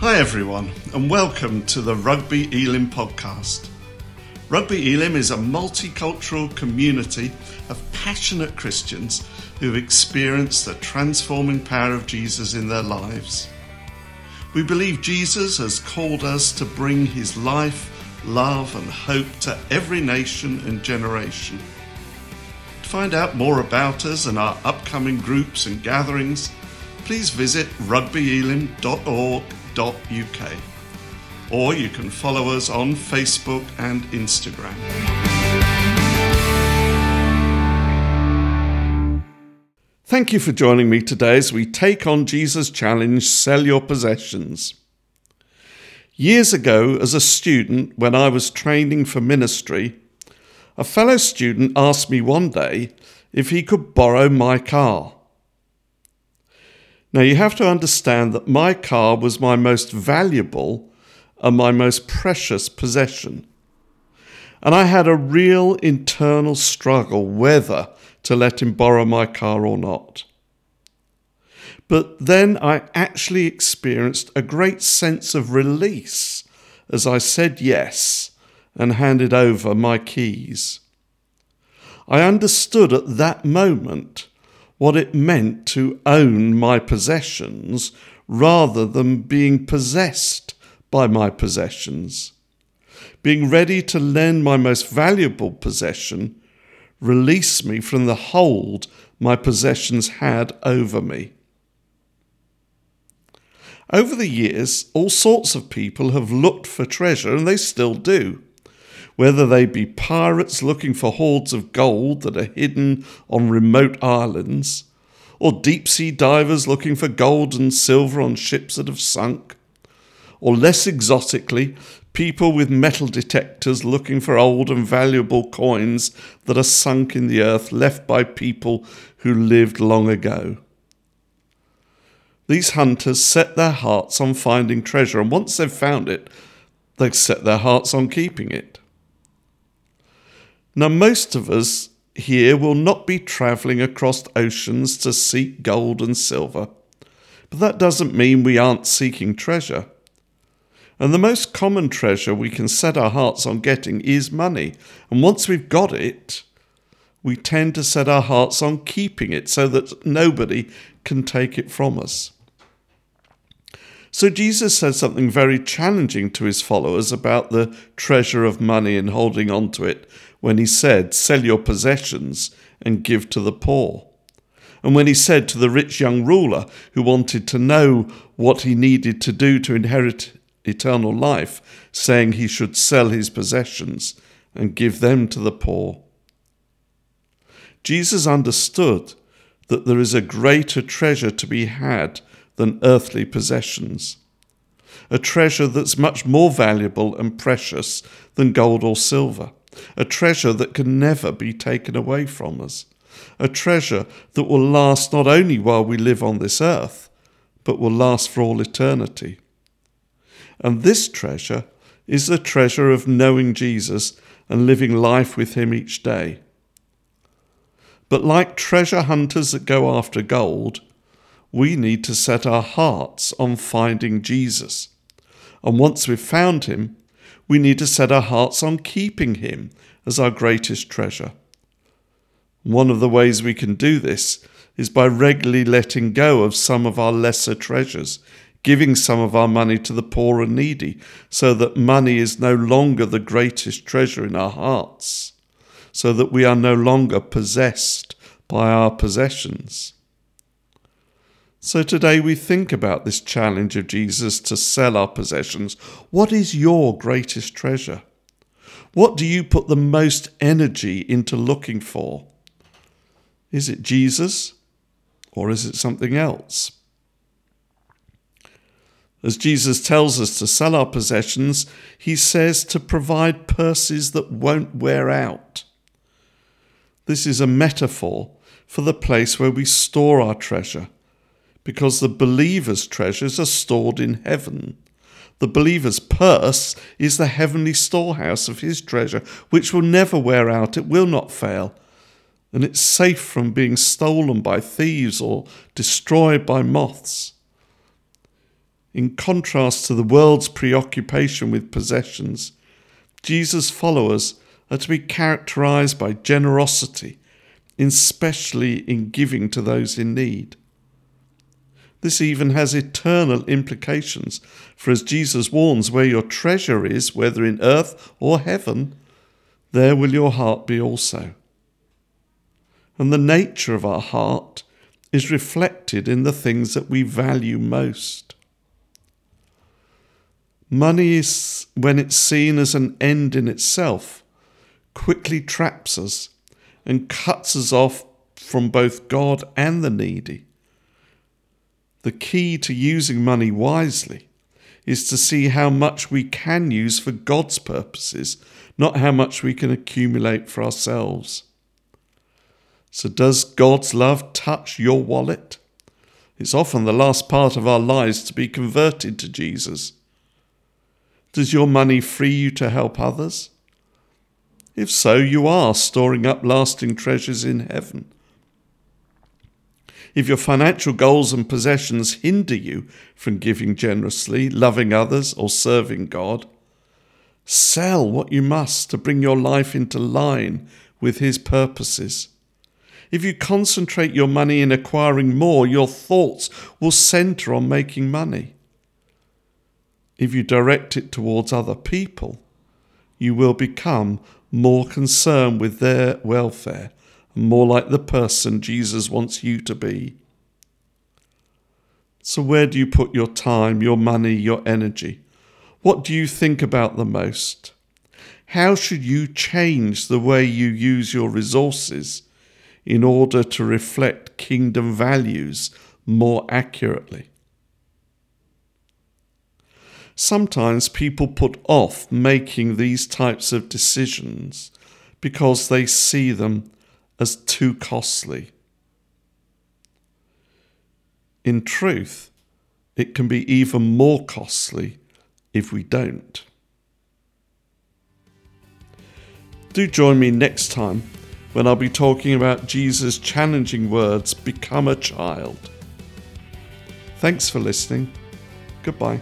Hi, everyone, and welcome to the Rugby Elim podcast. Rugby Elim is a multicultural community of passionate Christians who've experienced the transforming power of Jesus in their lives. We believe Jesus has called us to bring his life, love, and hope to every nation and generation. To find out more about us and our upcoming groups and gatherings, please visit rugbyelim.org www.ecc.uk. Or you can follow us on Facebook and Instagram. Thank you for joining me today as we take on Jesus' challenge Sell Your Possessions. Years ago, as a student, when I was training for ministry, a fellow student asked me one day if he could borrow my car. Now, you have to understand that my car was my most valuable and my most precious possession. And I had a real internal struggle whether to let him borrow my car or not. But then I actually experienced a great sense of release as I said yes and handed over my keys. I understood at that moment what it meant to own my possessions rather than being possessed by my possessions. Being ready to lend my most valuable possession release me from the hold my possessions had over me. Over the years, all sorts of people have looked for treasure, and they still do whether they be pirates looking for hoards of gold that are hidden on remote islands, or deep sea divers looking for gold and silver on ships that have sunk, or less exotically, people with metal detectors looking for old and valuable coins that are sunk in the earth left by people who lived long ago. These hunters set their hearts on finding treasure, and once they've found it, they set their hearts on keeping it. Now, most of us here will not be travelling across oceans to seek gold and silver, but that doesn't mean we aren't seeking treasure. And the most common treasure we can set our hearts on getting is money. And once we've got it, we tend to set our hearts on keeping it so that nobody can take it from us. So Jesus said something very challenging to his followers about the treasure of money and holding on to it when he said, Sell your possessions and give to the poor. And when he said to the rich young ruler who wanted to know what he needed to do to inherit eternal life, saying he should sell his possessions and give them to the poor. Jesus understood that there is a greater treasure to be had than earthly possessions, a treasure that's much more valuable and precious than gold or silver a treasure that can never be taken away from us, a treasure that will last not only while we live on this earth, but will last for all eternity. And this treasure is the treasure of knowing Jesus and living life with Him each day. But like treasure hunters that go after gold, we need to set our hearts on finding Jesus. And once we've found Him, we need to set our hearts on keeping Him as our greatest treasure. One of the ways we can do this is by regularly letting go of some of our lesser treasures, giving some of our money to the poor and needy, so that money is no longer the greatest treasure in our hearts, so that we are no longer possessed by our possessions. So today we think about this challenge of Jesus to sell our possessions. What is your greatest treasure? What do you put the most energy into looking for? Is it Jesus or is it something else? As Jesus tells us to sell our possessions, he says to provide purses that won't wear out. This is a metaphor for the place where we store our treasure because the believer's treasures are stored in heaven. The believer's purse is the heavenly storehouse of his treasure, which will never wear out, it will not fail, and it's safe from being stolen by thieves or destroyed by moths. In contrast to the world's preoccupation with possessions, Jesus' followers are to be characterized by generosity, especially in giving to those in need. This even has eternal implications, for as Jesus warns, where your treasure is, whether in earth or heaven, there will your heart be also. And the nature of our heart is reflected in the things that we value most. Money is, when it's seen as an end in itself, quickly traps us and cuts us off from both God and the needy. The key to using money wisely is to see how much we can use for God's purposes, not how much we can accumulate for ourselves. So, does God's love touch your wallet? It's often the last part of our lives to be converted to Jesus. Does your money free you to help others? If so, you are storing up lasting treasures in heaven. If your financial goals and possessions hinder you from giving generously, loving others, or serving God, sell what you must to bring your life into line with His purposes. If you concentrate your money in acquiring more, your thoughts will center on making money if you direct it towards other people, you will become more concerned with their welfare more like the person Jesus wants you to be. So, where do you put your time, your money, your energy? What do you think about the most? How should you change the way you use your resources in order to reflect kingdom values more accurately? Sometimes people put off making these types of decisions because they see them as too costly. In truth, it can be even more costly if we don't. Do join me next time when I'll be talking about Jesus' challenging words, Become a child. Thanks for listening. Goodbye.